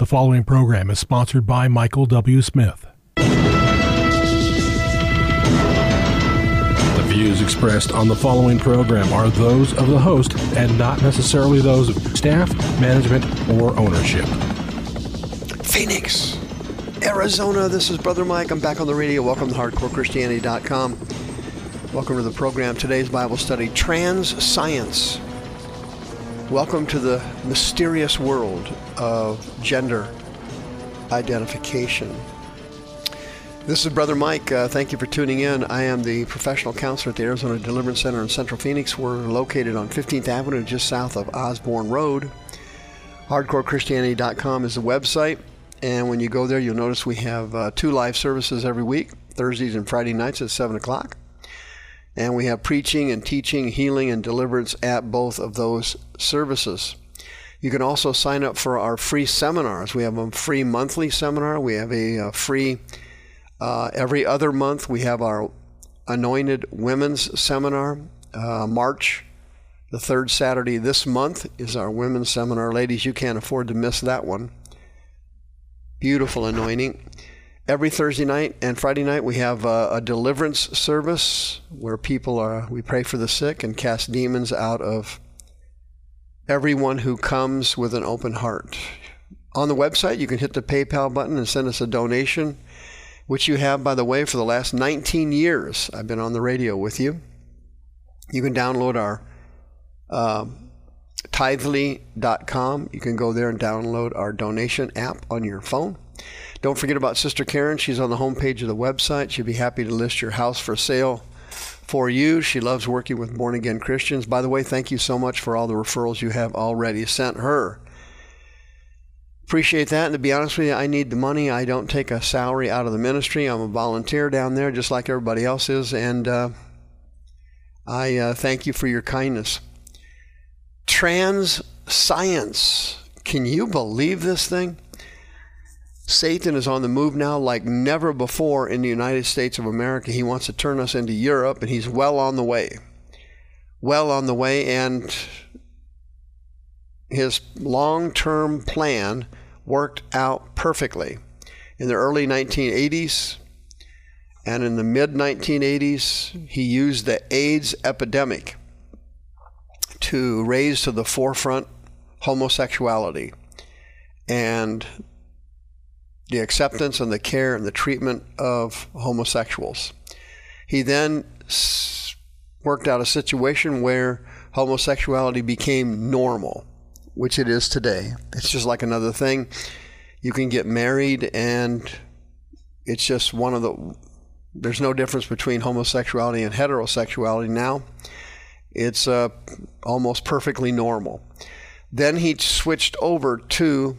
The following program is sponsored by Michael W. Smith. The views expressed on the following program are those of the host and not necessarily those of staff, management, or ownership. Phoenix, Arizona. This is Brother Mike. I'm back on the radio. Welcome to HardcoreChristianity.com. Welcome to the program. Today's Bible study Trans Science. Welcome to the mysterious world of gender identification. This is Brother Mike. Uh, thank you for tuning in. I am the professional counselor at the Arizona Deliverance Center in Central Phoenix. We're located on 15th Avenue, just south of Osborne Road. HardcoreChristianity.com is the website. And when you go there, you'll notice we have uh, two live services every week Thursdays and Friday nights at 7 o'clock. And we have preaching and teaching, healing and deliverance at both of those services. You can also sign up for our free seminars. We have a free monthly seminar. We have a, a free uh, every other month. We have our Anointed Women's Seminar. Uh, March, the third Saturday this month, is our women's seminar. Ladies, you can't afford to miss that one. Beautiful anointing every Thursday night and Friday night we have a, a, deliverance service where people are we pray for the sick and cast demons out of everyone who comes with an open heart. On the website you can hit the PayPal button and send us a donation which you have by the way for the last 19 years. I've been on the radio with you. You can download our uh, tithely.com. You can go there and download our donation app on your phone. Don't forget about Sister Karen. She's on the homepage of the website. She'd be happy to list your house for sale for you. She loves working with born again Christians. By the way, thank you so much for all the referrals you have already sent her. Appreciate that. And to be honest with you, I need the money. I don't take a salary out of the ministry. I'm a volunteer down there, just like everybody else is. And uh, I uh, thank you for your kindness. Trans science. Can you believe this thing? Satan is on the move now like never before in the United States of America. He wants to turn us into Europe, and he's well on the way. Well on the way, and his long term plan worked out perfectly. In the early 1980s and in the mid 1980s, he used the AIDS epidemic to raise to the forefront homosexuality. And the acceptance and the care and the treatment of homosexuals. He then worked out a situation where homosexuality became normal, which it is today. It's just like another thing. You can get married, and it's just one of the. There's no difference between homosexuality and heterosexuality now. It's uh, almost perfectly normal. Then he switched over to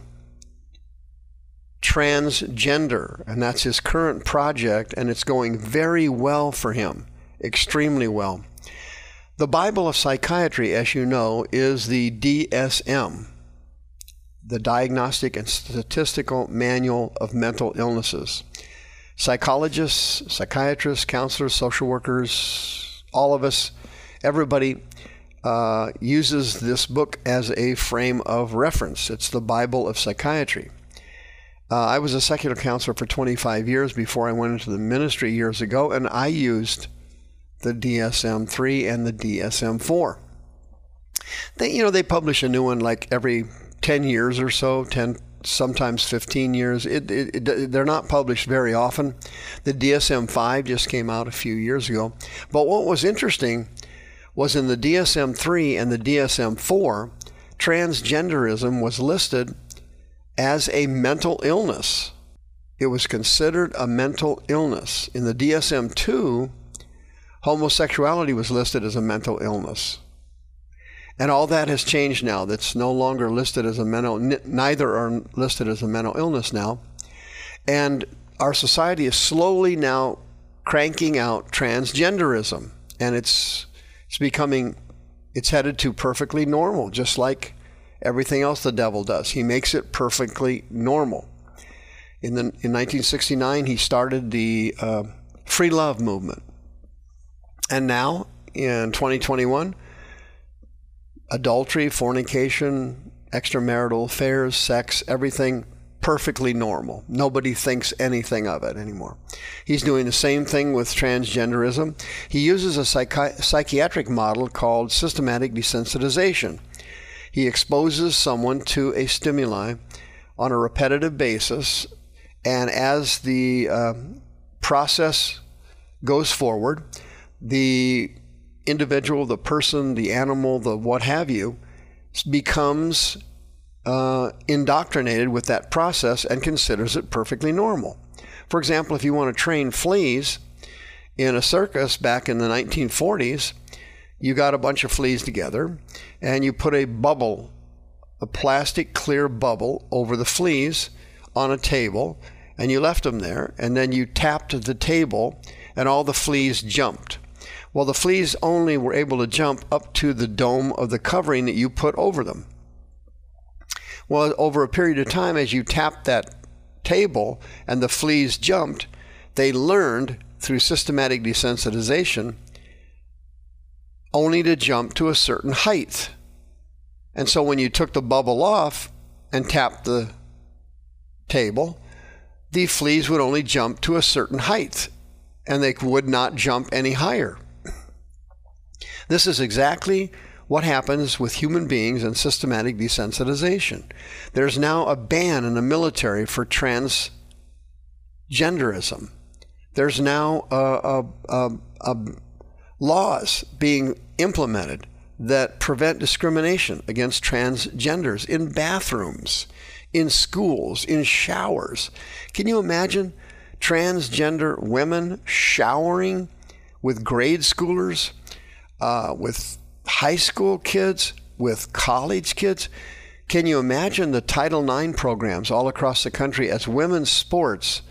transgender, and that's his current project, and it's going very well for him, extremely well. The Bible of Psychiatry, as you know, is the DSM, the Diagnostic and Statistical Manual of Mental Illnesses. Psychologists, psychiatrists, counselors, social workers, all of us, everybody uh, uses this book as a frame of reference. It's the Bible of Psychiatry. Uh, I was a secular counselor for 25 years before I went into the ministry years ago, and I used the DSM 3 and the DSM 4. They, you know, they publish a new one like every 10 years or so, 10, sometimes 15 years. It, it, it, they're not published very often. The DSM 5 just came out a few years ago. But what was interesting was in the DSM 3 and the DSM 4, transgenderism was listed as a mental illness. It was considered a mental illness. In the DSM 2, homosexuality was listed as a mental illness. And all that has changed now. That's no longer listed as a mental, neither are listed as a mental illness now. And our society is slowly now cranking out transgenderism. And it's, it's becoming, it's headed to perfectly normal, just like everything else the devil does. He makes it perfectly normal. In, the, in 1969, he started the uh, free love movement. And now, in 2021, adultery, fornication, extramarital affairs, sex, everything perfectly normal. Nobody thinks anything of it anymore. He's doing the same thing with transgenderism. He uses a psychi- psychiatric model called systematic desensitization. He exposes someone to a stimuli on a repetitive basis, and as the uh, process goes forward, the individual, the person, the animal, the what have you, becomes uh, indoctrinated with that process and considers it perfectly normal. For example, if you want to train fleas in a circus back in the 1940s, you got a bunch of fleas together and you put a bubble, a plastic clear bubble, over the fleas on a table and you left them there and then you tapped the table and all the fleas jumped. Well, the fleas only were able to jump up to the dome of the covering that you put over them. Well, over a period of time, as you tapped that table and the fleas jumped, they learned through systematic desensitization only to jump to a certain height. And so when you took the bubble off and tapped the table, the fleas would only jump to a certain height and they would not jump any higher. This is exactly what happens with human beings and systematic desensitization. There's now a ban in the military for transgenderism. There's now a uh, uh, laws being implemented that prevent discrimination against transgenders in bathrooms, in schools, in showers. Can you imagine transgender women showering with grade schoolers, uh, with high school kids, with college kids. Can you imagine the Title IX programs all across the country as women's sports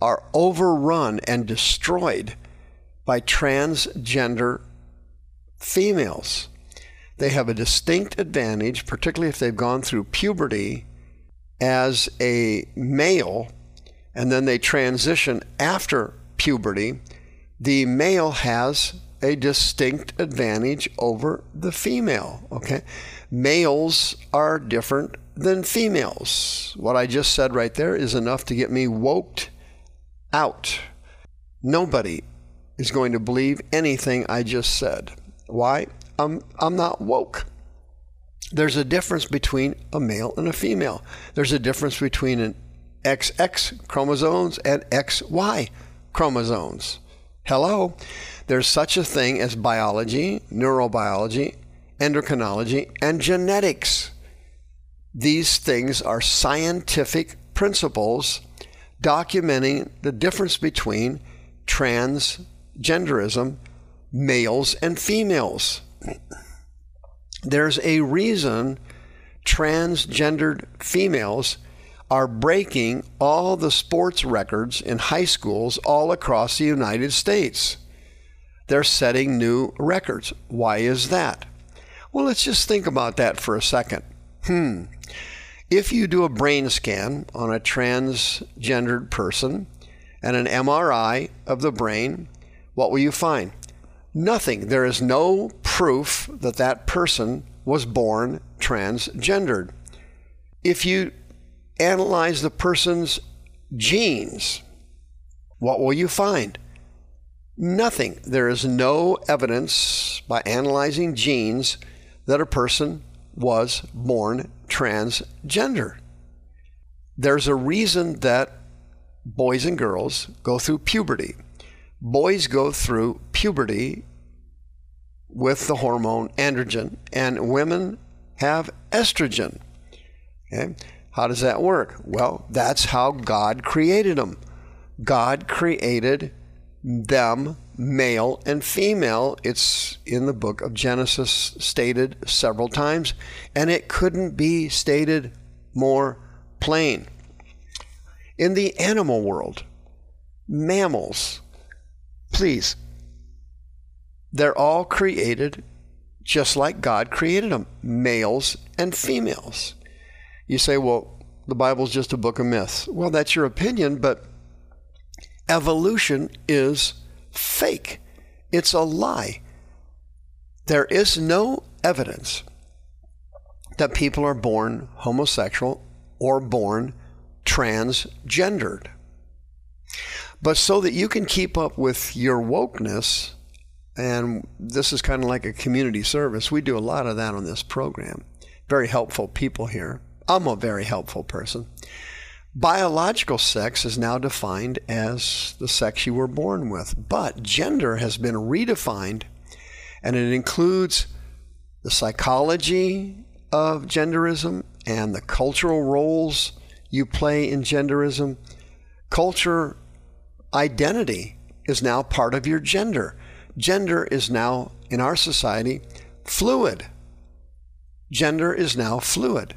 are overrun and destroyed by transgender females? They have a distinct advantage, particularly if they've gone through puberty as a male and then they transition after puberty. The male has a distinct advantage over the female. Okay, males are different than females. What I just said right there is enough to get me woked out. Nobody is going to believe anything I just said. Why? I'm I'm not woke. There's a difference between a male and a female. There's a difference between an XX chromosomes and XY chromosomes. Hello? There's such a thing as biology, neurobiology, endocrinology, and genetics. These things are scientific principles documenting the difference between transgenderism, males and females. There's a reason transgendered females are breaking all the sports records in high schools all across the United States. They're setting new records. Why is that? Well, let's just think about that for a second. Hmm. If you do a brain scan on a transgendered person and an MRI of the brain, what will you find? Nothing. There is no proof that that person was born transgendered. If you analyze the person's genes, what will you find? Nothing. There is no evidence by analyzing genes that a person was born transgender. There's a reason that boys and girls go through puberty. Boys go through puberty with the hormone androgen, and women have estrogen. Okay? How does that work? Well, that's how God created them. God created them male and female. It's in the book of Genesis stated several times, and it couldn't be stated more plain. In the animal world, mammals, please, they're all created just like God created them males and females. You say, well, the Bible's just a book of myths. Well, that's your opinion, but evolution is fake. It's a lie. There is no evidence that people are born homosexual or born transgendered. But so that you can keep up with your wokeness, and this is kind of like a community service, we do a lot of that on this program. Very helpful people here. I'm a very helpful person. Biological sex is now defined as the sex you were born with, but gender has been redefined and it includes the psychology of genderism and the cultural roles you play in genderism. Culture identity is now part of your gender. Gender is now, in our society, fluid. Gender is now fluid.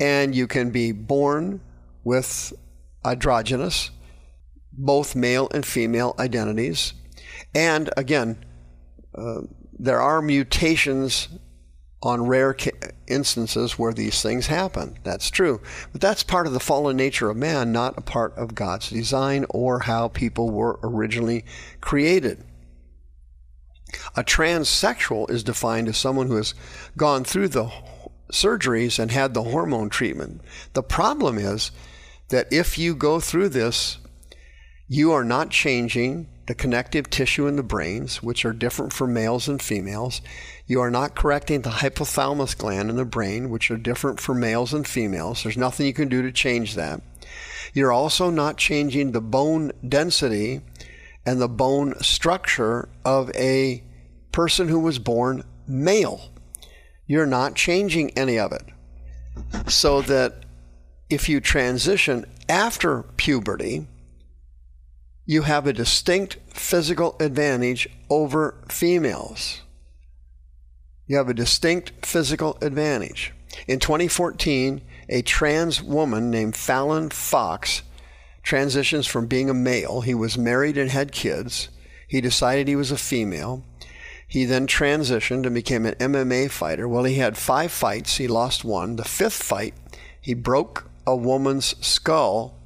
And you can be born with androgynous, both male and female identities. And again, uh, there are mutations on rare instances where these things happen. That's true. But that's part of the fallen nature of man, not a part of God's design or how people were originally created. A transsexual is defined as someone who has gone through the surgeries and had the hormone treatment. The problem is that if you go through this, you are not changing the connective tissue in the brains, which are different for males and females. You are not correcting the hypothalamus gland in the brain, which are different for males and females. There's nothing you can do to change that. You're also not changing the bone density and the bone structure of a person who was born male. You're not changing any of it. So that if you transition after puberty, you have a distinct physical advantage over females. You have a distinct physical advantage. In 2014, a trans woman named Fallon Fox transitions from being a male. He was married and had kids. He decided he was a female. He then transitioned and became an MMA fighter. Well, he had five fights. He lost one. The fifth fight, he broke a woman's skull,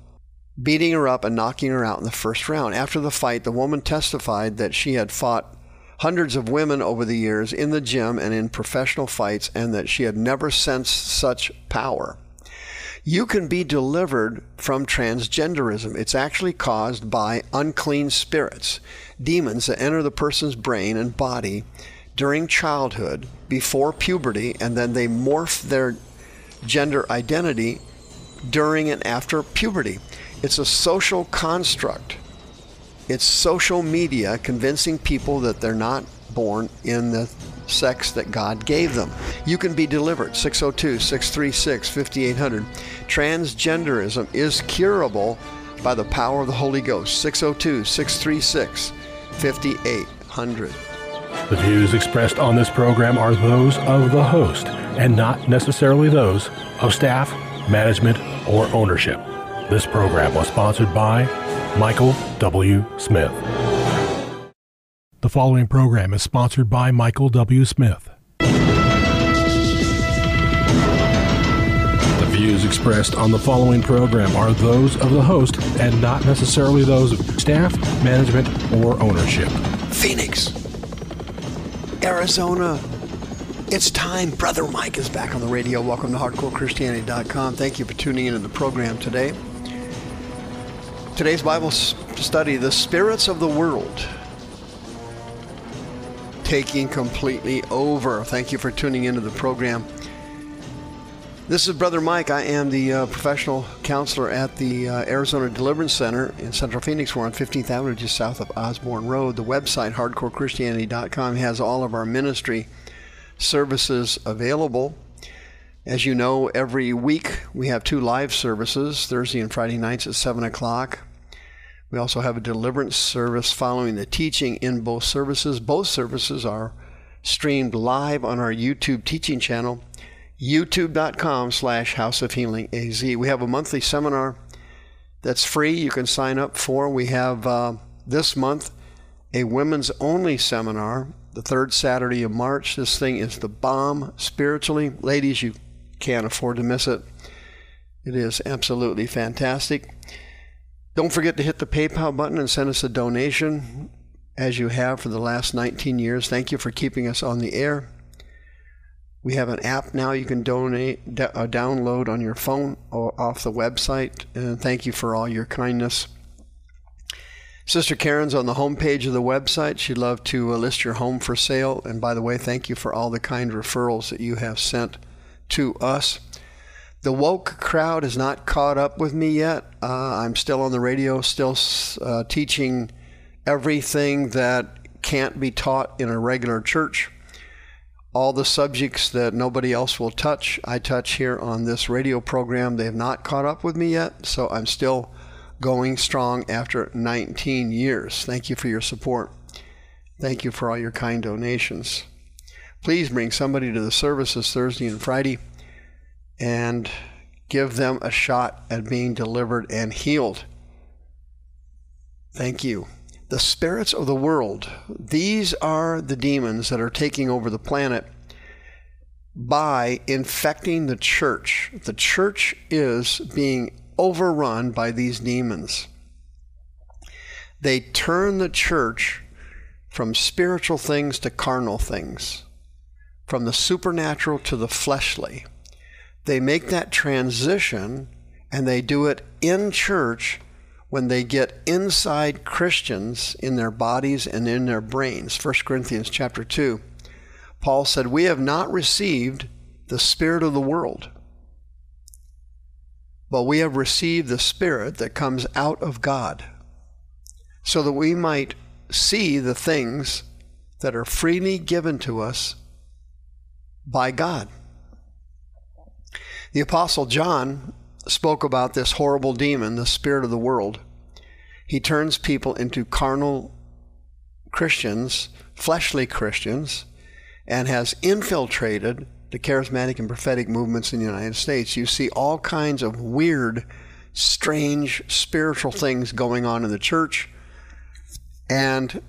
beating her up and knocking her out in the first round. After the fight, the woman testified that she had fought hundreds of women over the years in the gym and in professional fights, and that she had never sensed such power. You can be delivered from transgenderism. It's actually caused by unclean spirits, demons that enter the person's brain and body during childhood, before puberty, and then they morph their gender identity during and after puberty. It's a social construct. It's social media convincing people that they're not born in the sex that God gave them. You can be delivered. 602 636 5800. Transgenderism is curable by the power of the Holy Ghost. 602 636 5800. The views expressed on this program are those of the host and not necessarily those of staff management, or ownership. This program was sponsored by Michael W. Smith. The following program is sponsored by Michael W. Smith. The views expressed on the following program are those of the host and not necessarily those of staff, management, or ownership. Phoenix, Arizona, it's time. Brother Mike is back on the radio. Welcome to HardcoreChristianity.com. Thank you for tuning into the program today. Today's Bible study The Spirits of the World taking completely over. Thank you for tuning into the program. This is Brother Mike. I am the uh, professional counselor at the uh, Arizona Deliverance Center in Central Phoenix. We're on 15th Avenue, just south of Osborne Road. The website, hardcorechristianity.com, has all of our ministry services available. As you know, every week we have two live services, Thursday and Friday nights at 7 o'clock. We also have a deliverance service following the teaching in both services. Both services are streamed live on our YouTube teaching channel, youtube.com slash House of Healing AZ. We have a monthly seminar that's free. You can sign up for. We have uh, this month a women's only seminar the third Saturday of March. This thing is the bomb spiritually. Ladies, you can't afford to miss it. It is absolutely fantastic. Don't forget to hit the PayPal button and send us a donation as you have for the last 19 years. Thank you for keeping us on the air. We have an app now you can donate, uh, download on your phone or off the website. And thank you for all your kindness. Sister Karen's on the homepage of the website. She'd love to uh, list your home for sale. And by the way, thank you for all the kind referrals that you have sent to us. The woke crowd has not caught up with me yet. Uh, I'm still on the radio, still uh, teaching everything that can't be taught in a regular church all the subjects that nobody else will touch, I touch here on this radio program. They have not caught up with me yet, so I'm still going strong after 19 years. Thank you for your support. Thank you for all your kind donations. Please bring somebody to the services Thursday and Friday and give them a shot at being delivered and healed. Thank you the spirits of the world. These are the demons that are taking over the planet by infecting the church. The church is being overrun by these demons. They turn the church from spiritual things to carnal things, from the supernatural to the fleshly. They make that transition and they do it in church when they get inside Christians in their bodies and in their brains. 1 Corinthians chapter 2. Paul said, "We have not received the spirit of the world, but we have received the spirit that comes out of God, so that we might see the things that are freely given to us by God." The apostle John spoke about this horrible demon, the spirit of the world. He turns people into carnal Christians, fleshly Christians, and has infiltrated the charismatic and prophetic movements in the United States. You see all kinds of weird, strange spiritual things going on in the church. And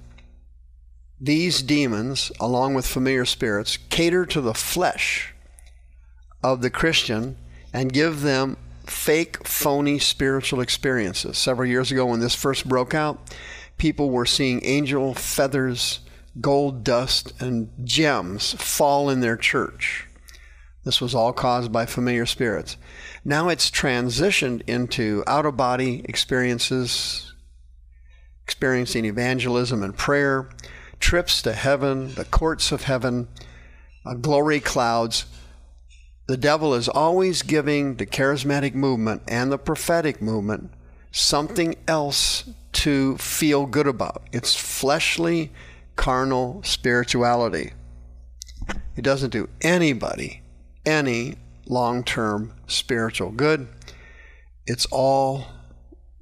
these demons, along with familiar spirits, cater to the flesh of the Christian and give them fake, phony spiritual experiences. Several years ago, when this first broke out, people were seeing angel feathers, gold dust, and gems fall in their church. This was all caused by familiar spirits. Now it's transitioned into out of body experiences, experiencing evangelism and prayer, trips to heaven, the courts of heaven, uh, glory clouds the devil is always giving the charismatic movement and the prophetic movement something else to feel good about. It's fleshly, carnal spirituality. It doesn't do anybody any long term spiritual good. It's all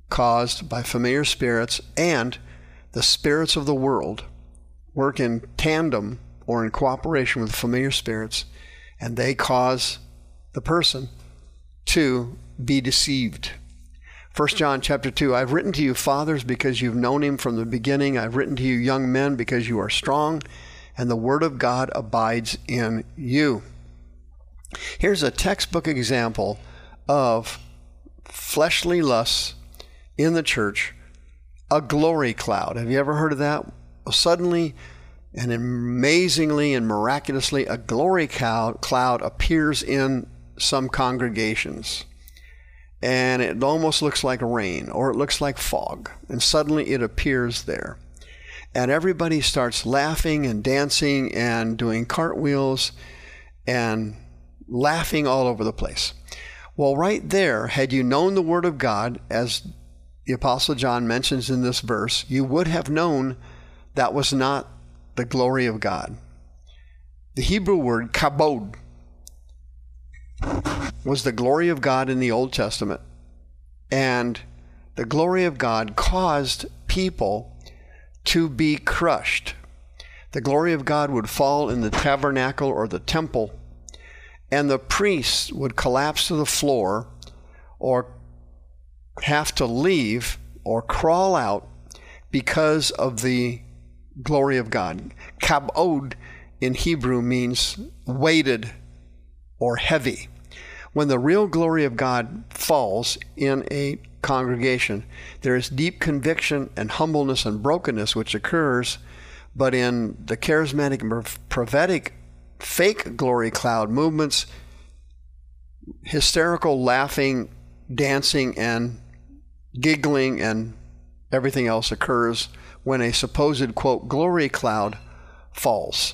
caused by familiar spirits and the spirits of the world work in tandem or in cooperation with familiar spirits and they cause the person to be deceived. 1 John chapter 2 I've written to you fathers because you've known him from the beginning I've written to you young men because you are strong and the word of God abides in you. Here's a textbook example of fleshly lusts in the church, a glory cloud. Have you ever heard of that? Suddenly and amazingly and miraculously, a glory cloud appears in some congregations. And it almost looks like rain or it looks like fog. And suddenly it appears there. And everybody starts laughing and dancing and doing cartwheels and laughing all over the place. Well, right there, had you known the Word of God, as the Apostle John mentions in this verse, you would have known that was not the glory of God. The Hebrew word kabod was the glory of God in the Old Testament. And the glory of God caused people to be crushed. The glory of God would fall in the tabernacle or the temple, and the priests would collapse to the floor or have to leave or crawl out because of the glory of God. Kabod in Hebrew means weighted or heavy. When the real glory of God falls in a congregation, there is deep conviction and humbleness and brokenness which occurs, but in the charismatic and prophetic fake glory cloud movements, hysterical laughing, dancing, and giggling, and everything else occurs when a supposed, quote, glory cloud falls.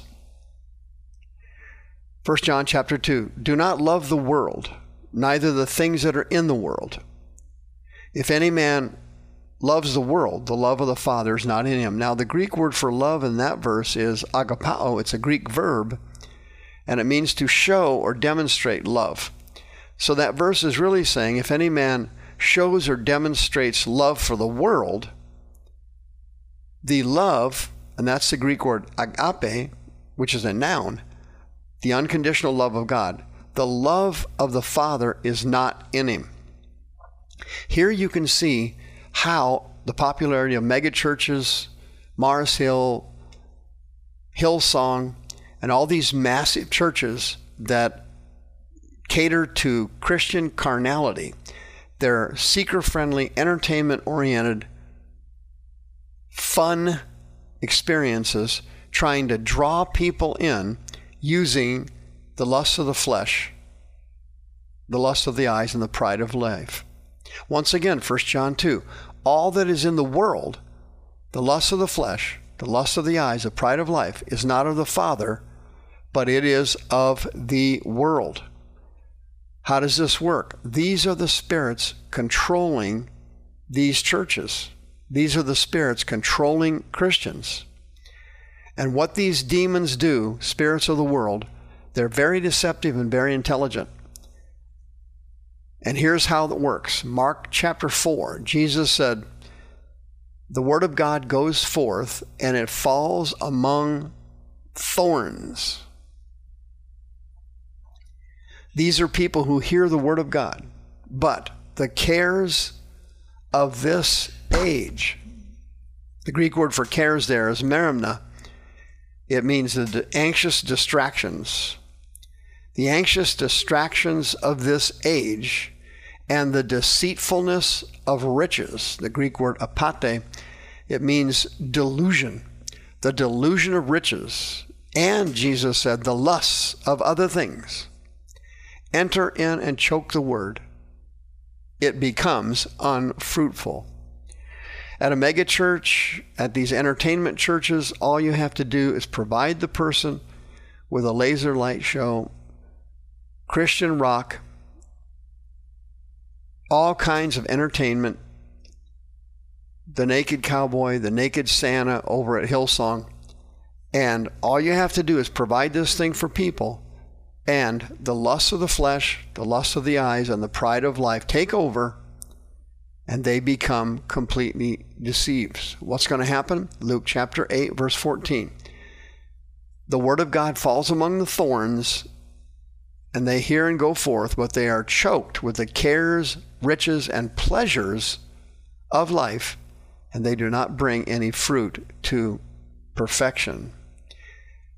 1 John chapter 2 Do not love the world, neither the things that are in the world. If any man loves the world, the love of the Father is not in him. Now, the Greek word for love in that verse is agapao. It's a Greek verb, and it means to show or demonstrate love. So that verse is really saying if any man shows or demonstrates love for the world, the love, and that's the Greek word agape, which is a noun, the unconditional love of God, the love of the Father is not in him. Here you can see how the popularity of megachurches, Mars Hill, Hillsong, and all these massive churches that cater to Christian carnality, they're seeker friendly, entertainment oriented, fun experiences trying to draw people in using the lust of the flesh, the lust of the eyes, and the pride of life. Once again, 1 John 2 all that is in the world, the lust of the flesh, the lust of the eyes, the pride of life, is not of the Father, but it is of the world. How does this work? These are the spirits controlling these churches. These are the spirits controlling Christians. And what these demons do, spirits of the world, they're very deceptive and very intelligent. And here's how it works Mark chapter 4, Jesus said, The word of God goes forth and it falls among thorns. These are people who hear the word of God, but the cares of this age, the Greek word for cares there is merimna. It means the anxious distractions the anxious distractions of this age and the deceitfulness of riches, the Greek word apate, it means delusion, the delusion of riches, and Jesus said, the lusts of other things. Enter in and choke the word. It becomes unfruitful. At a megachurch, at these entertainment churches, all you have to do is provide the person with a laser light show Christian rock, all kinds of entertainment. The Naked Cowboy, the Naked Santa over at Hillsong. And all you have to do is provide this thing for people, and the lust of the flesh, the lust of the eyes, and the pride of life take over, and they become completely deceived. What's going to happen? Luke chapter 8, verse 14. The word of God falls among the thorns, and they hear and go forth, but they are choked with the cares, riches, and pleasures of life, and they do not bring any fruit to perfection.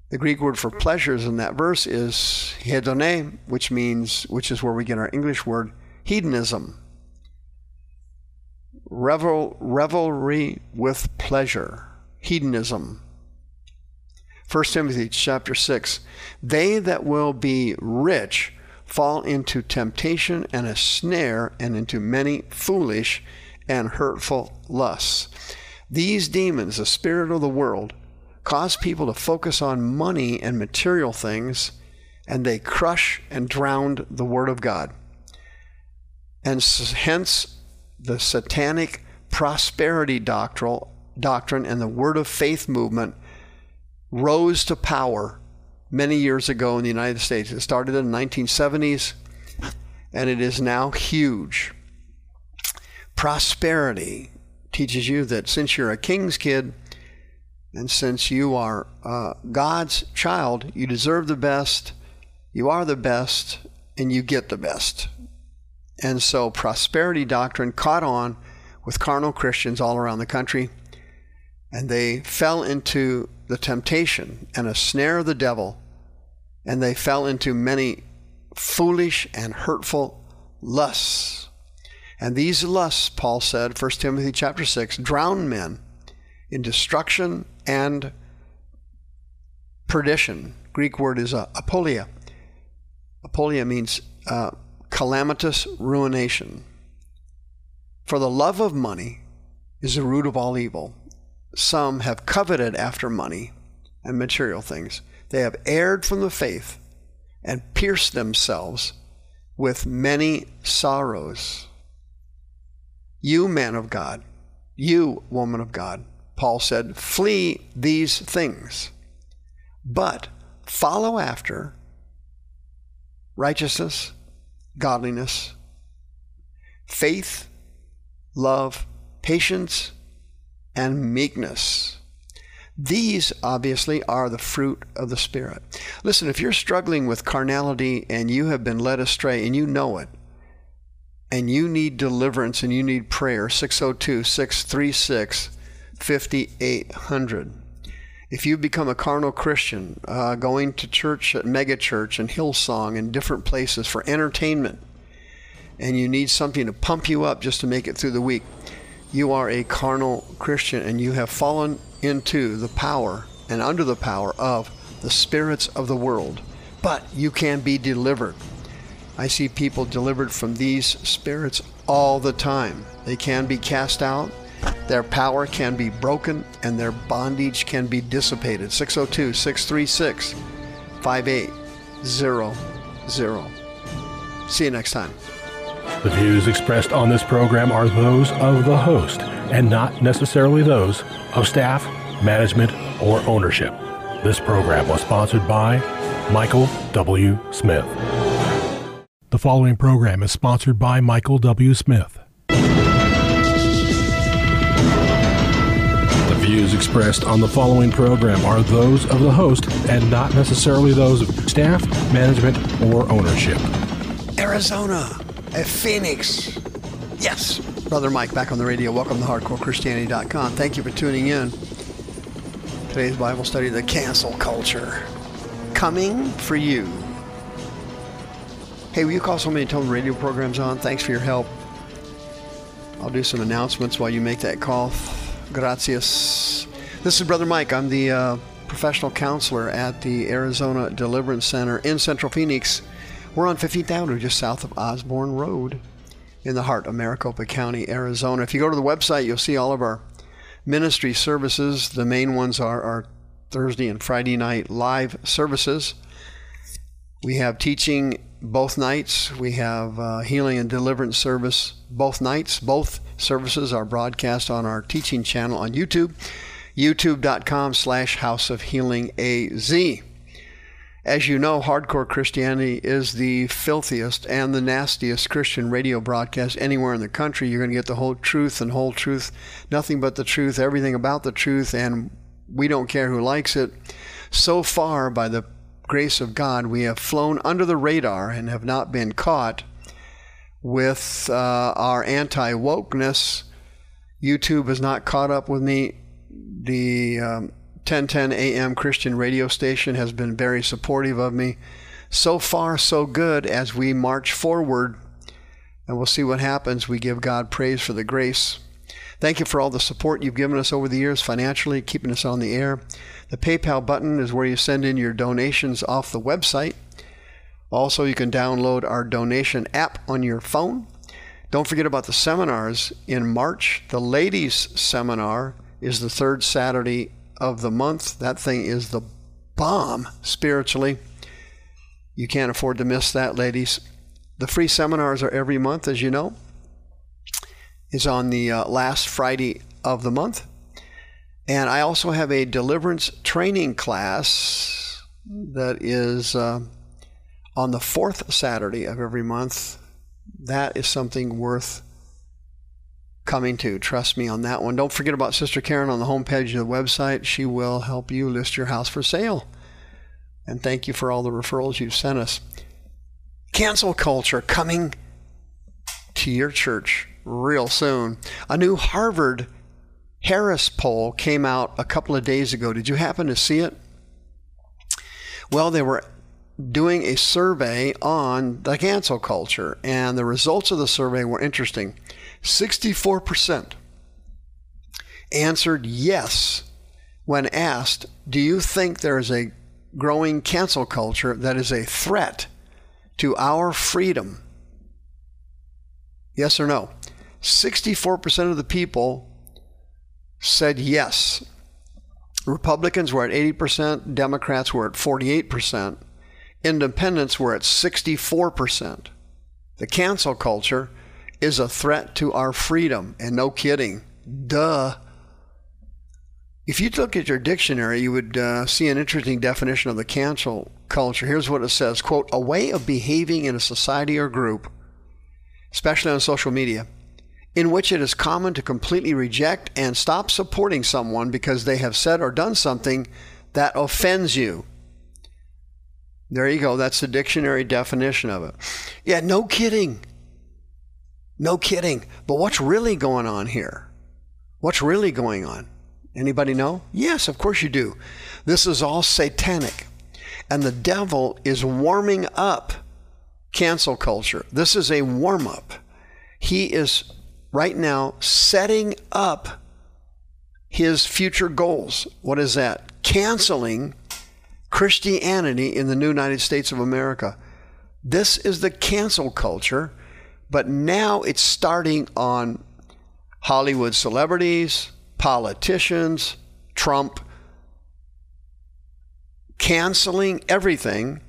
The Greek word for pleasures in that verse is hedone, which means, which is where we get our English word hedonism. Revel, revelry with pleasure, hedonism. 1 Timothy chapter 6 They that will be rich fall into temptation and a snare and into many foolish and hurtful lusts. These demons, the spirit of the world, cause people to focus on money and material things, and they crush and drown the Word of God. And hence the satanic prosperity doctrine and the Word of Faith movement rose to power many years ago in the United States. It started in the 1970s and it is now huge. Prosperity teaches you that since you're a king's kid and since you are uh, God's child, you deserve the best, you are the best, and you get the best. And so prosperity doctrine caught on with carnal Christians all around the country, and they fell into the temptation and a snare of the devil, and they fell into many foolish and hurtful lusts. And these lusts, Paul said, 1 Timothy chapter 6, drown men in destruction and perdition, Greek word is uh, apoleia. Apoleia means uh, calamitous ruination. For the love of money is the root of all evil. Some have coveted after money and material things. They have erred from the faith and pierced themselves with many sorrows. You, man of God, you, woman of God, Paul said, flee these things, but follow after righteousness, godliness, faith, love, patience, and meekness. These obviously are the fruit of the Spirit. Listen, if you're struggling with carnality and you have been led astray and you know it, and you need deliverance and you need prayer, 602 636 5800. If you become a carnal Christian, uh, going to church at megachurch and Hillsong and different places for entertainment, and you need something to pump you up just to make it through the week, you are a carnal Christian and you have fallen into the power and under the power of the spirits of the world. But you can be delivered. I see people delivered from these spirits all the time. They can be cast out, their power can be broken, and their bondage can be dissipated. 602 636 5800. See you next time. The views expressed on this program are those of the host and not necessarily those of staff, management, or ownership. This program was sponsored by Michael W. Smith. The following program is sponsored by Michael W. Smith. Views expressed on the following program are those of the host and not necessarily those of staff, management, or ownership. Arizona, a Phoenix. Yes, Brother Mike back on the radio. Welcome to HardcoreChristianity.com. Thank you for tuning in. Today's Bible study, the cancel culture. Coming for you. Hey, will you call somebody and tell radio program's on? Thanks for your help. I'll do some announcements while you make that call. Gracias. This is Brother Mike. I'm the uh, professional counselor at the Arizona Deliverance Center in Central Phoenix. We're on 15th Avenue, just south of Osborne Road in the heart of Maricopa County, Arizona. If you go to the website, you'll see all of our ministry services. The main ones are our Thursday and Friday night live services. We have teaching both nights. We have uh, healing and deliverance service both nights. Both services are broadcast on our teaching channel on YouTube, youtube.com slash House of Healing AZ. As you know, Hardcore Christianity is the filthiest and the nastiest Christian radio broadcast anywhere in the country. You're going to get the whole truth and whole truth, nothing but the truth, everything about the truth, and we don't care who likes it. So far, by the grace of God, we have flown under the radar and have not been caught with uh, our anti wokeness. YouTube has not caught up with me. The um, 1010 AM Christian radio station has been very supportive of me. So far, so good as we march forward, and we'll see what happens. We give God praise for the grace. Thank you for all the support you've given us over the years financially, keeping us on the air. The PayPal button is where you send in your donations off the website. Also, you can download our donation app on your phone. Don't forget about the seminars in March. The ladies' seminar is the third Saturday of the month. That thing is the bomb spiritually. You can't afford to miss that, ladies. The free seminars are every month, as you know. Is on the uh, last Friday of the month. And I also have a deliverance training class that is uh, on the fourth Saturday of every month. That is something worth coming to. Trust me on that one. Don't forget about Sister Karen on the homepage of the website. She will help you list your house for sale. And thank you for all the referrals you've sent us. Cancel culture coming to your church real soon. A new Harvard Harris poll came out a couple of days ago. Did you happen to see it? Well, they were doing a survey on the cancel culture, and the results of the survey were interesting. 64% answered yes when asked, Do you think there is a growing cancel culture that is a threat to our freedom? Yes or no? 64% of the people said yes. Republicans were at 80%, Democrats were at 48%, independents were at 64%. The cancel culture is a threat to our freedom, and no kidding. Duh. If you look at your dictionary, you would uh, see an interesting definition of the cancel culture. Here's what it says quote, a way of behaving in a society or group, especially on social media, in which it is common to completely reject and stop supporting someone because they have said or done something that offends you. There you go. That's the dictionary definition of it. Yeah, no kidding. No kidding. But what's really going on here? What's really going on? Anybody know? Yes, of course you do. This is all satanic. And the devil is warming up cancel culture. This is a warm up. He is right now setting up his future goals. What is that? Canceling Christianity in the new United States of America. This is the cancel culture, but now it's starting on Hollywood celebrities, politicians, Trump. Canceling everything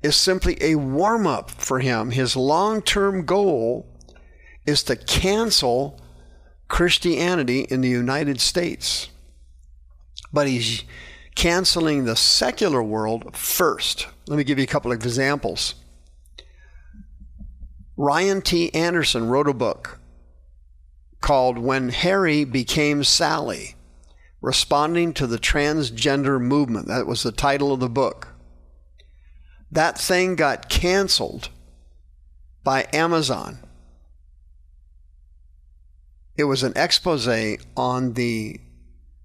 is simply a warm up for him. His long term goal is to cancel Christianity in the United States. But he's canceling the secular world first. Let me give you a couple of examples. Ryan T. Anderson wrote a book called When Harry Became Sally Responding to the Transgender Movement. That was the title of the book. That thing got canceled by Amazon it was an expose on the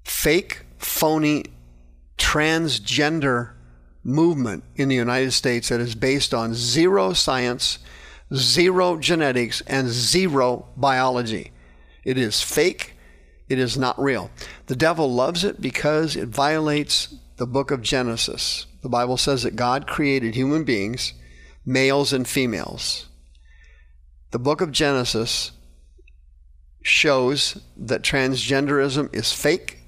fake, phony transgender movement in the United States that is based on zero science, zero genetics, and zero biology. It is fake. It is not real. The devil loves it because it violates the book of Genesis. The Bible says that God created human beings, males and females. The book of Genesis shows that transgenderism is fake,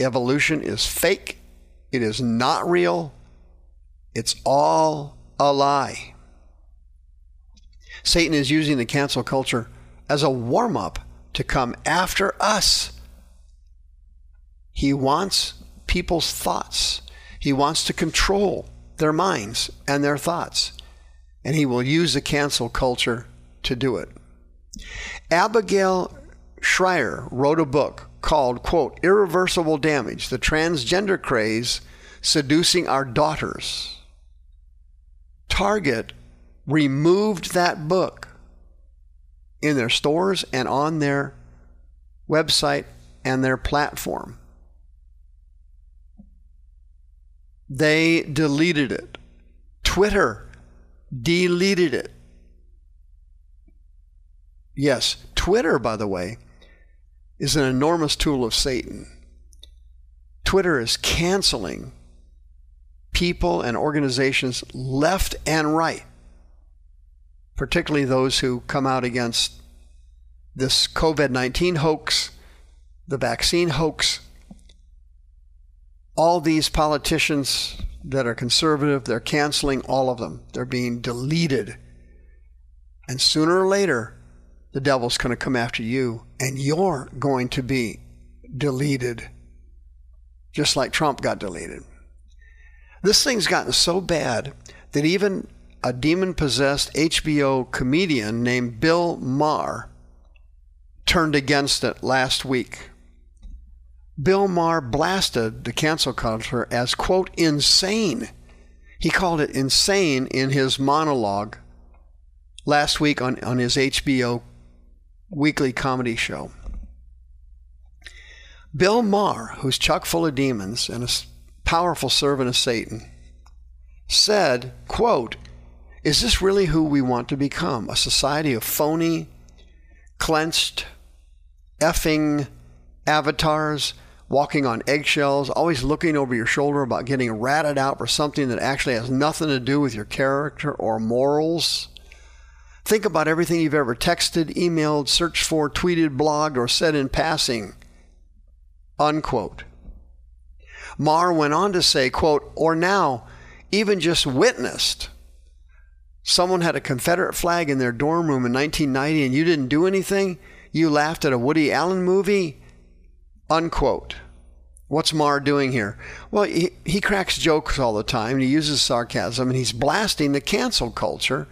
evolution is fake, it is not real, it's all a lie. Satan is using the cancel culture as a warm up to come after us. He wants people's thoughts. He wants to control their minds and their thoughts. And he will use the cancel culture to do it. Abigail Shrier wrote a book called, quote, Irreversible Damage The Transgender Craze Seducing Our Daughters. Target removed that book in their stores and on their website and their platform. They deleted it. Twitter deleted it. Yes, Twitter, by the way, is an enormous tool of Satan. Twitter is canceling people and organizations left and right, particularly those who come out against this COVID 19 hoax, the vaccine hoax. All these politicians that are conservative, they're canceling all of them. They're being deleted. And sooner or later, the devil's going to come after you and you're going to be deleted, just like Trump got deleted. This thing's gotten so bad that even a demon possessed HBO comedian named Bill Maher turned against it last week. Bill Maher blasted the cancel culture as, quote, insane. He called it insane in his monologue last week on, on his HBO weekly comedy show. Bill Maher, who's chock full of demons and a powerful servant of Satan, said, quote, is this really who we want to become? A society of phony, clenched, effing avatars walking on eggshells, always looking over your shoulder about getting ratted out for something that actually has nothing to do with your character or morals. Think about everything you've ever texted, emailed, searched for, tweeted, blogged, or said in passing. Unquote. Maher went on to say, quote, or now even just witnessed someone had a Confederate flag in their dorm room in 1990 and you didn't do anything, you laughed at a Woody Allen movie, unquote. What's Maher doing here? Well, he, he cracks jokes all the time. He uses sarcasm and he's blasting the cancel culture.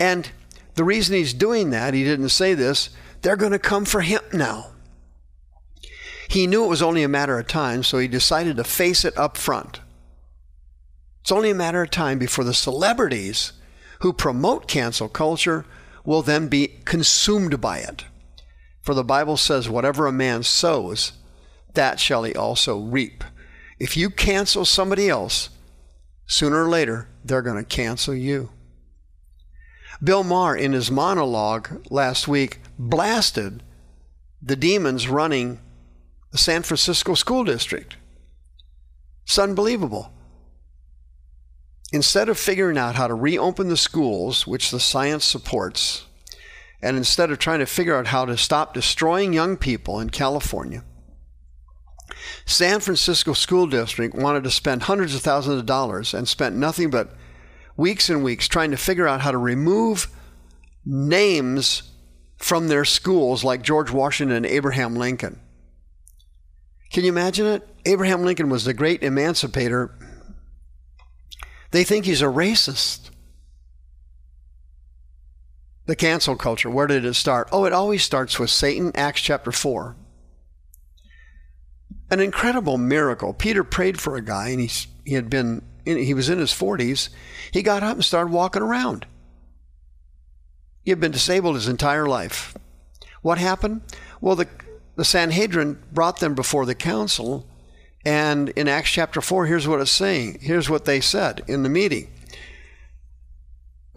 And the reason he's doing that, he didn't say this, they're going to come for him now. He knew it was only a matter of time, so he decided to face it up front. It's only a matter of time before the celebrities who promote cancel culture will then be consumed by it. For the Bible says, whatever a man sows, that shall he also reap. If you cancel somebody else, sooner or later, they're going to cancel you. Bill Maher, in his monologue last week, blasted the demons running the San Francisco School District. It's unbelievable. Instead of figuring out how to reopen the schools, which the science supports, and instead of trying to figure out how to stop destroying young people in California, San Francisco School District wanted to spend hundreds of thousands of dollars and spent nothing but weeks and weeks trying to figure out how to remove names from their schools like George Washington and Abraham Lincoln. Can you imagine it? Abraham Lincoln was the great emancipator. They think he's a racist. The cancel culture, where did it start? Oh, it always starts with Satan, Acts chapter 4 an incredible miracle. Peter prayed for a guy, and he, he had been he was in his 40s. He got up and started walking around. He had been disabled his entire life. What happened? Well, the, the Sanhedrin brought them before the council, and in Acts chapter 4, here's what it's saying. Here's what they said in the meeting.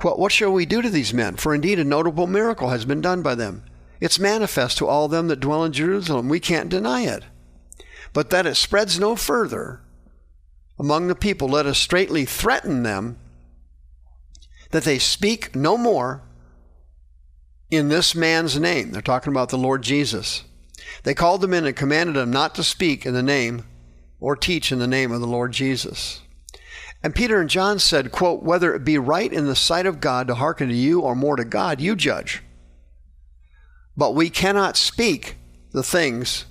What shall we do to these men? For indeed a notable miracle has been done by them. It's manifest to all them that dwell in Jerusalem. We can't deny it but that it spreads no further among the people, let us straightly threaten them that they speak no more in this man's name. They're talking about the Lord Jesus. They called them in and commanded them not to speak in the name or teach in the name of the Lord Jesus. And Peter and John said, quote, whether it be right in the sight of God to hearken to you or more to God, you judge. But we cannot speak the things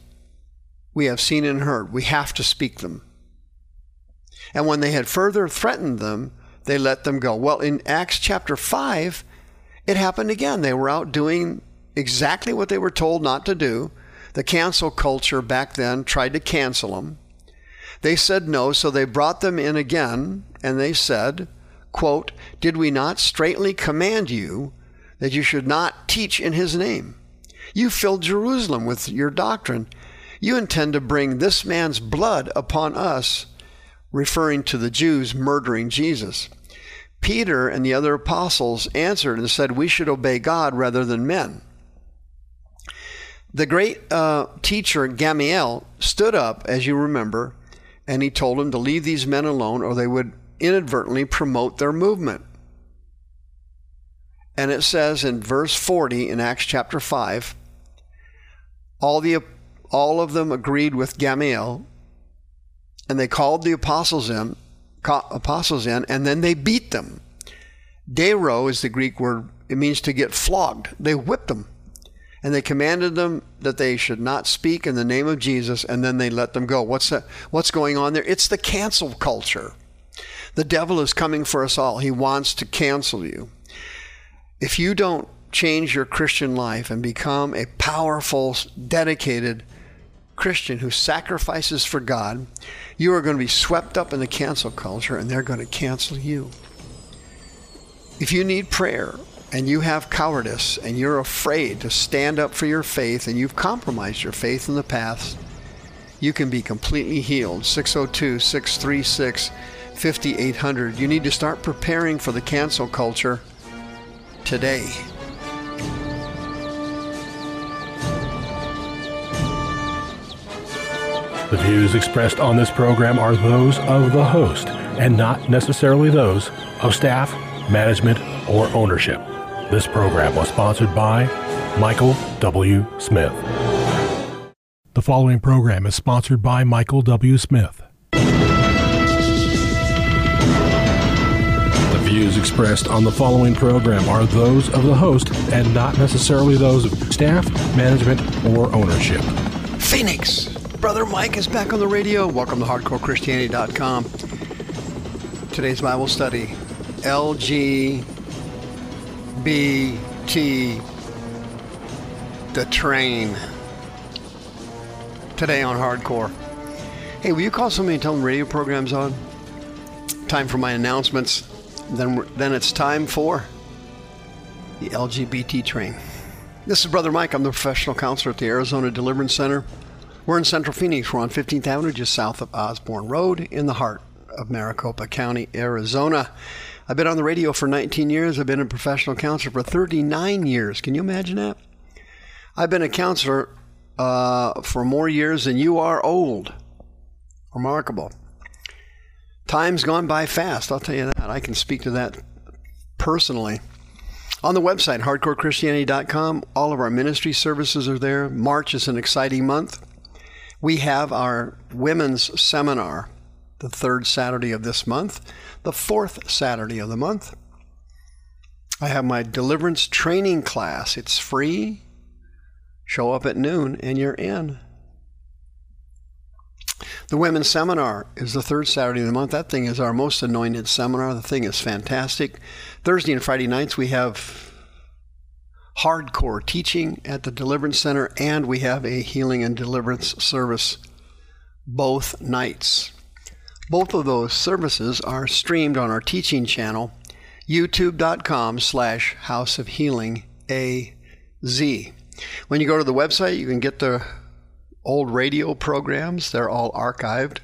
we have seen and heard. We have to speak them. And when they had further threatened them, they let them go. Well, in Acts chapter 5, it happened again. They were out doing exactly what they were told not to do. The cancel culture back then tried to cancel them. They said no, so they brought them in again, and they said, quote, Did we not straightly command you that you should not teach in his name? You filled Jerusalem with your doctrine you intend to bring this man's blood upon us, referring to the Jews murdering Jesus. Peter and the other apostles answered and said, We should obey God rather than men. The great uh, teacher Gamaliel stood up, as you remember, and he told them to leave these men alone or they would inadvertently promote their movement. And it says in verse 40 in Acts chapter 5 all the all of them agreed with Gamaliel, and they called the apostles in, apostles in, and then they beat them. Dero is the Greek word; it means to get flogged. They whipped them, and they commanded them that they should not speak in the name of Jesus, and then they let them go. What's that? What's going on there? It's the cancel culture. The devil is coming for us all. He wants to cancel you. If you don't change your Christian life and become a powerful, dedicated Christian who sacrifices for God, you are going to be swept up in the cancel culture and they're going to cancel you. If you need prayer and you have cowardice and you're afraid to stand up for your faith and you've compromised your faith in the past, you can be completely healed. 602 636 5800. You need to start preparing for the cancel culture today. The views expressed on this program are those of the host and not necessarily those of staff, management, or ownership. This program was sponsored by Michael W. Smith. The following program is sponsored by Michael W. Smith. The views expressed on the following program are those of the host and not necessarily those of staff, management, or ownership. Phoenix! Brother Mike is back on the radio. Welcome to HardcoreChristianity.com. Today's Bible study LGBT, the train. Today on Hardcore. Hey, will you call somebody and tell them radio program's on? Time for my announcements. Then, then it's time for the LGBT train. This is Brother Mike. I'm the professional counselor at the Arizona Deliverance Center. We're in Central Phoenix. We're on 15th Avenue, just south of Osborn Road, in the heart of Maricopa County, Arizona. I've been on the radio for 19 years. I've been a professional counselor for 39 years. Can you imagine that? I've been a counselor uh, for more years than you are old. Remarkable. Time's gone by fast, I'll tell you that. I can speak to that personally. On the website, hardcorechristianity.com, all of our ministry services are there. March is an exciting month. We have our women's seminar the third Saturday of this month, the fourth Saturday of the month. I have my deliverance training class. It's free. Show up at noon and you're in. The women's seminar is the third Saturday of the month. That thing is our most anointed seminar. The thing is fantastic. Thursday and Friday nights we have hardcore teaching at the Deliverance Center, and we have a healing and deliverance service both nights. Both of those services are streamed on our teaching channel, youtube.com slash house of healing AZ. When you go to the website, you can get the old radio programs. They're all archived.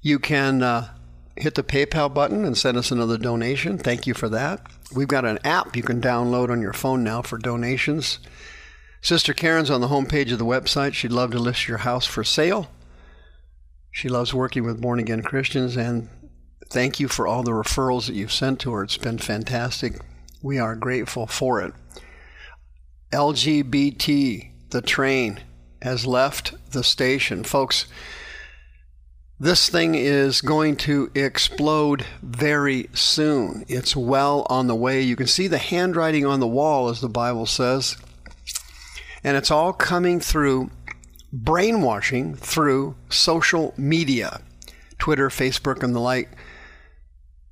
You can uh, hit the PayPal button and send us another donation. Thank you for that. We've got an app you can download on your phone now for donations. Sister Karen's on the homepage of the website. She'd love to list your house for sale. She loves working with born again Christians, and thank you for all the referrals that you've sent to her. It's been fantastic. We are grateful for it. LGBT, the train, has left the station. Folks, this thing is going to explode very soon. It's well on the way. You can see the handwriting on the wall, as the Bible says. And it's all coming through brainwashing through social media Twitter, Facebook, and the like.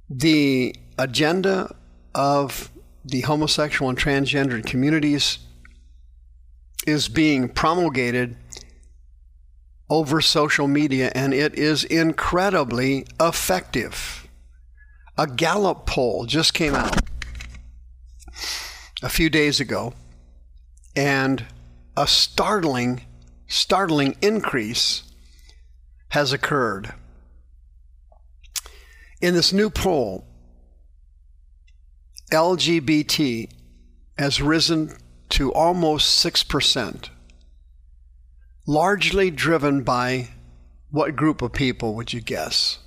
The agenda of the homosexual and transgendered communities is being promulgated over social media, and it is incredibly effective. A Gallup poll just came out a few days ago, and a startling, startling increase has occurred. In this new poll, LGBT has risen to almost 6% largely driven by what group of people would you guess?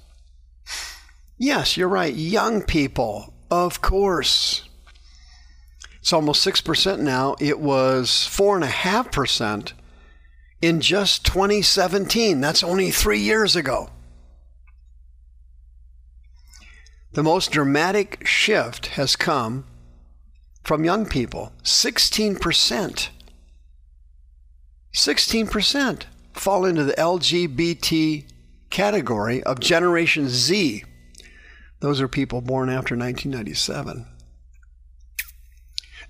Yes, you're right, young people, of course. It's almost 6% now. It was 4.5% in just 2017. That's only three years ago. The most dramatic shift has come from young people 16%. 16% fall into the LGBT category of Generation Z. Those are people born after 1997.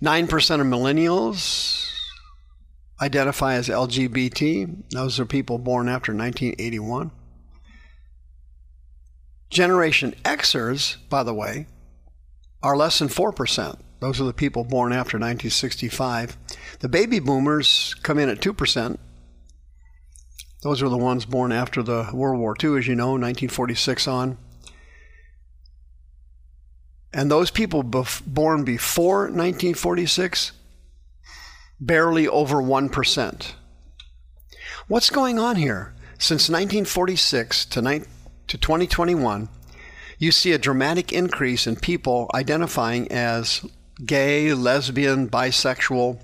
9% of millennials identify as LGBT. Those are people born after 1981. Generation Xers, by the way, are less than 4%. Those are the people born after 1965. The baby boomers come in at 2%. Those are the ones born after the World War II, as you know, 1946 on. And those people bef- born before 1946, barely over 1%. What's going on here? Since 1946 to, ni- to 2021, you see a dramatic increase in people identifying as gay, lesbian, bisexual,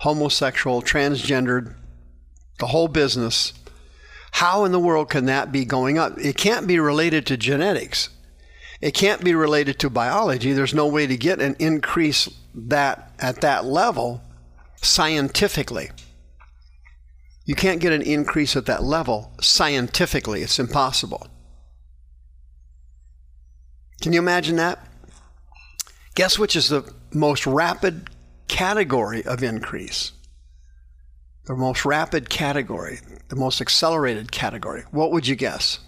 homosexual, transgendered, the whole business. How in the world can that be going up? It can't be related to genetics. It can't be related to biology. There's no way to get an increase that at that level scientifically. You can't get an increase at that level scientifically. It's impossible. Can you imagine that? Guess which is the most rapid category of increase? The most rapid category, the most accelerated category. What would you guess?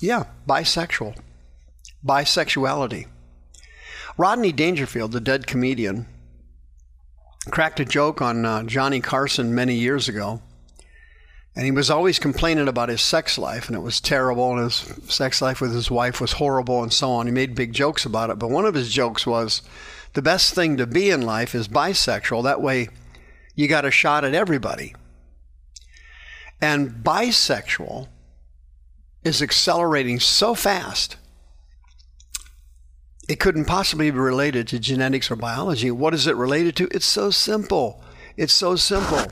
Yeah, bisexual. Bisexuality. Rodney Dangerfield, the dead comedian, cracked a joke on uh, Johnny Carson many years ago. And he was always complaining about his sex life, and it was terrible, and his sex life with his wife was horrible, and so on. He made big jokes about it. But one of his jokes was the best thing to be in life is bisexual. That way, you got a shot at everybody. And bisexual is accelerating so fast, it couldn't possibly be related to genetics or biology. What is it related to? It's so simple. It's so simple.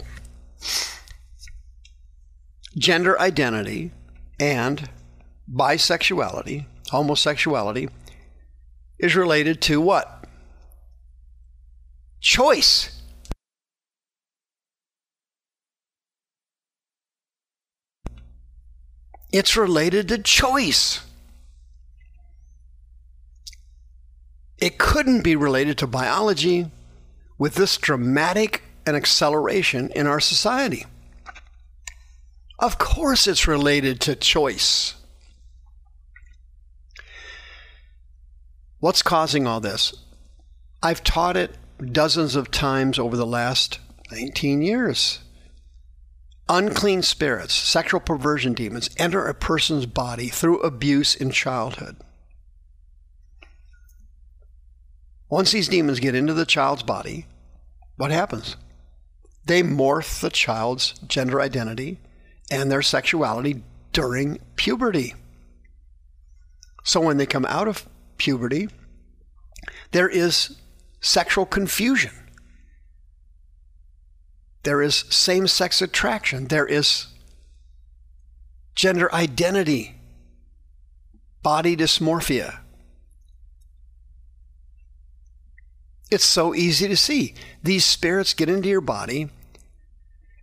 Gender identity and bisexuality, homosexuality, is related to what? Choice. It's related to choice. It couldn't be related to biology with this dramatic an acceleration in our society. Of course, it's related to choice. What's causing all this? I've taught it dozens of times over the last 19 years. Unclean spirits, sexual perversion demons enter a person's body through abuse in childhood. Once these demons get into the child's body, what happens? They morph the child's gender identity and their sexuality during puberty. So when they come out of puberty, there is sexual confusion there is same sex attraction. There is gender identity, body dysmorphia. It's so easy to see. These spirits get into your body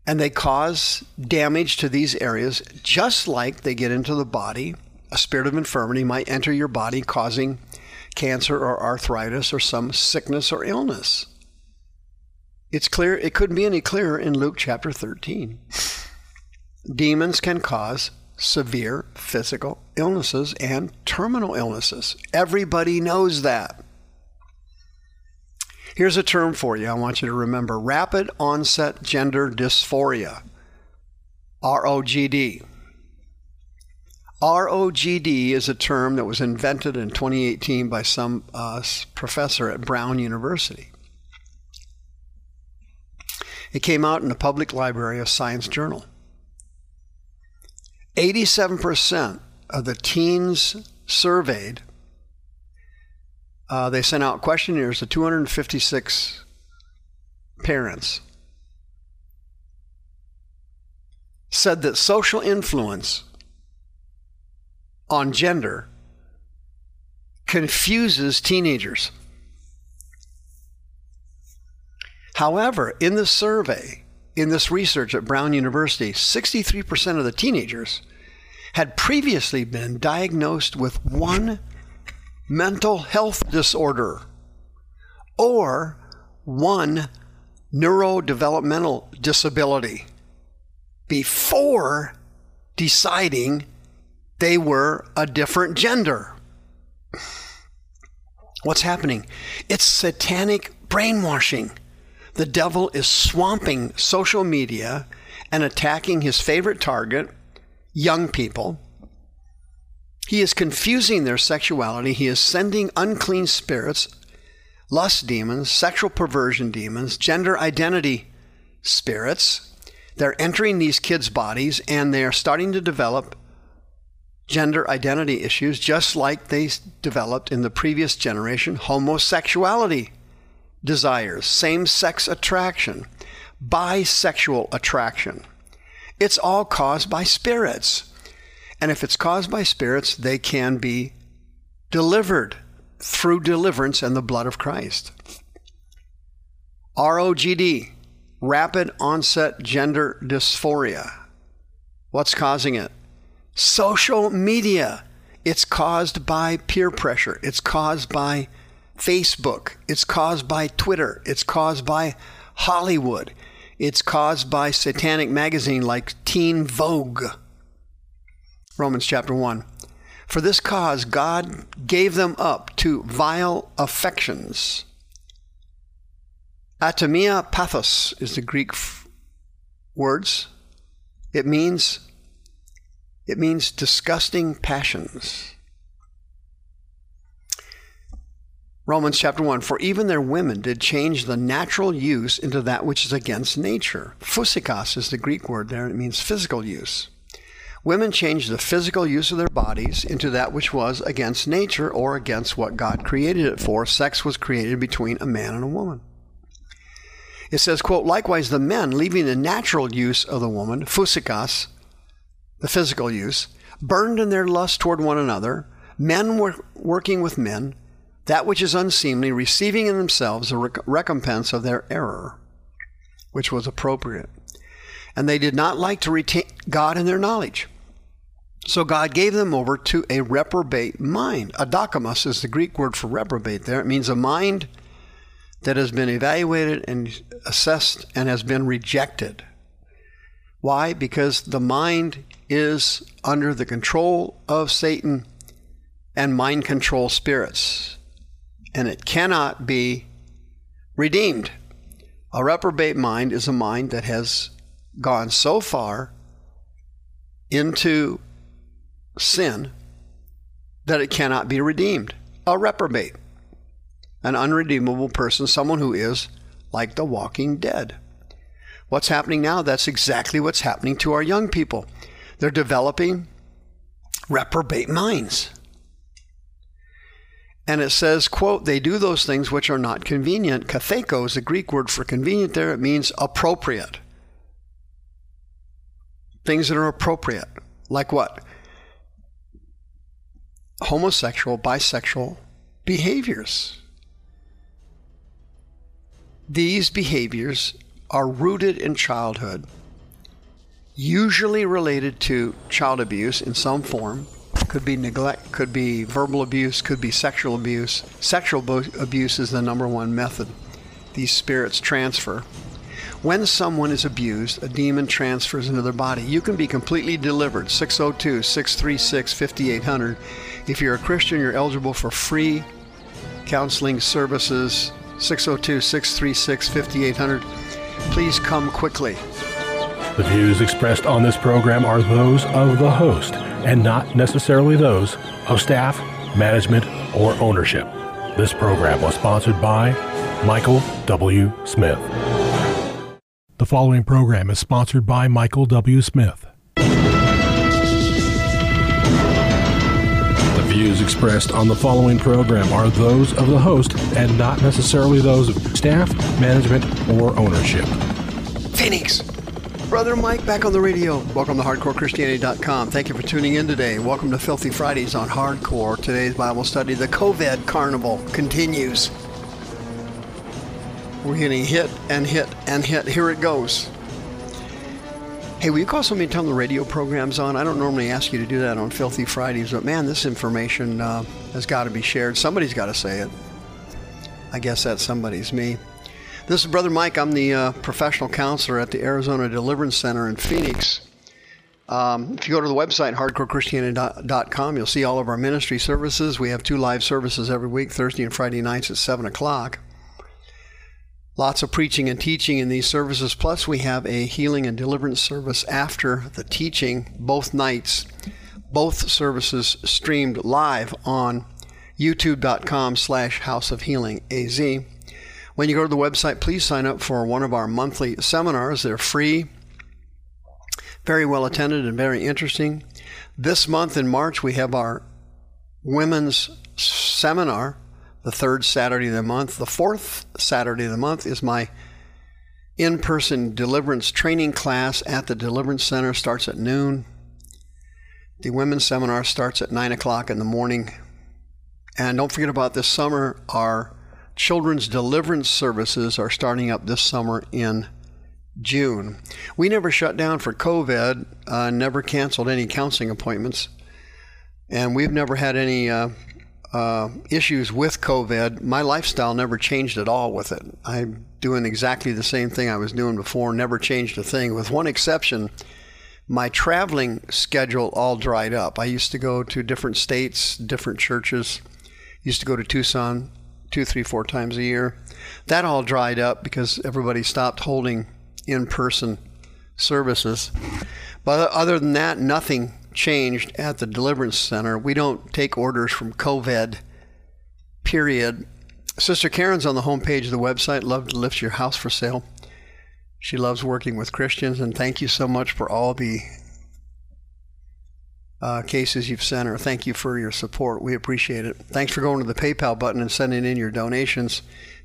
and they cause damage to these areas, just like they get into the body. A spirit of infirmity might enter your body, causing cancer or arthritis or some sickness or illness. It's clear, it couldn't be any clearer in Luke chapter 13. Demons can cause severe physical illnesses and terminal illnesses. Everybody knows that. Here's a term for you I want you to remember rapid onset gender dysphoria, ROGD. ROGD is a term that was invented in 2018 by some uh, professor at Brown University. It came out in the Public Library of Science Journal. 87% of the teens surveyed, uh, they sent out questionnaires to 256 parents, said that social influence on gender confuses teenagers. However, in this survey, in this research at Brown University, 63% of the teenagers had previously been diagnosed with one mental health disorder or one neurodevelopmental disability before deciding they were a different gender. What's happening? It's satanic brainwashing. The devil is swamping social media and attacking his favorite target, young people. He is confusing their sexuality. He is sending unclean spirits, lust demons, sexual perversion demons, gender identity spirits They're entering these kids' bodies and they're starting to develop gender identity issues, just like they developed in the previous generation homosexuality desires, same sex attraction, bisexual attraction. It's all caused by spirits. And if it's caused by spirits, they can be delivered through deliverance and the blood of Christ. ROGD, rapid onset gender dysphoria. What's causing it? Social media. It's caused by peer pressure. It's caused by Facebook. It's caused by Twitter. It's caused by Hollywood. It's caused by satanic magazine like Teen Vogue. Romans chapter 1. For this cause, God gave them up to vile affections. Atomia pathos is the Greek f- words. It means it means disgusting passions. Romans chapter 1 For even their women did change the natural use into that which is against nature. Physikos is the Greek word there, it means physical use. Women changed the physical use of their bodies into that which was against nature or against what God created it for. Sex was created between a man and a woman. It says, quote, likewise the men, leaving the natural use of the woman, physikos, the physical use, burned in their lust toward one another, men were working with men, that which is unseemly, receiving in themselves a recompense of their error, which was appropriate. And they did not like to retain God in their knowledge. So God gave them over to a reprobate mind. Adokimos is the Greek word for reprobate there. It means a mind that has been evaluated and assessed and has been rejected. Why? Because the mind is under the control of Satan and mind control spirits, and it cannot be redeemed. A reprobate mind is a mind that has gone so far into sin that it cannot be redeemed. A reprobate, an unredeemable person, someone who is like the walking dead. What's happening now? That's exactly what's happening to our young people. They're developing reprobate minds. And it says, quote, they do those things which are not convenient. Katheko is the Greek word for convenient there. It means appropriate. Things that are appropriate. Like what? Homosexual, bisexual behaviors. These behaviors are rooted in childhood, usually related to child abuse in some form. Could be neglect, could be verbal abuse, could be sexual abuse. Sexual abuse is the number one method these spirits transfer. When someone is abused, a demon transfers into their body. You can be completely delivered. 602 636 5800. If you're a Christian, you're eligible for free counseling services. 602 636 5800 Please come quickly. The views expressed on this program are those of the host and not necessarily those of staff, management, or ownership. This program was sponsored by Michael W. Smith. The following program is sponsored by Michael W. Smith. Views expressed on the following program are those of the host and not necessarily those of staff, management, or ownership. Phoenix. Brother Mike back on the radio. Welcome to HardcoreChristianity.com. Thank you for tuning in today. Welcome to Filthy Fridays on Hardcore. Today's Bible study, the COVID Carnival, continues. We're getting hit and hit and hit. Here it goes. Hey, will you call somebody and tell them the radio program's on? I don't normally ask you to do that on Filthy Fridays, but man, this information uh, has got to be shared. Somebody's got to say it. I guess that somebody's me. This is Brother Mike. I'm the uh, professional counselor at the Arizona Deliverance Center in Phoenix. Um, if you go to the website, hardcorechristianity.com, you'll see all of our ministry services. We have two live services every week, Thursday and Friday nights at 7 o'clock. Lots of preaching and teaching in these services. Plus, we have a healing and deliverance service after the teaching, both nights. Both services streamed live on youtube.com slash house of healing az when you go to the website, please sign up for one of our monthly seminars. They're free. Very well attended and very interesting. This month in March, we have our women's seminar, the third Saturday of the month. The fourth Saturday of the month is my in person deliverance training class at the Deliverance Center, starts at noon. The women's seminar starts at 9 o'clock in the morning. And don't forget about this summer, our children's deliverance services are starting up this summer in June. We never shut down for COVID, uh, never canceled any counseling appointments, and we've never had any uh, uh, issues with COVID. My lifestyle never changed at all with it. I'm doing exactly the same thing I was doing before, never changed a thing, with one exception. My traveling schedule all dried up. I used to go to different states, different churches. Used to go to Tucson two, three, four times a year. That all dried up because everybody stopped holding in person services. But other than that, nothing changed at the Deliverance Center. We don't take orders from COVID, period. Sister Karen's on the homepage of the website, Love to Lift Your House for Sale. She loves working with Christians, and thank you so much for all the uh, cases you've sent her. Thank you for your support. We appreciate it. Thanks for going to the PayPal button and sending in your donations.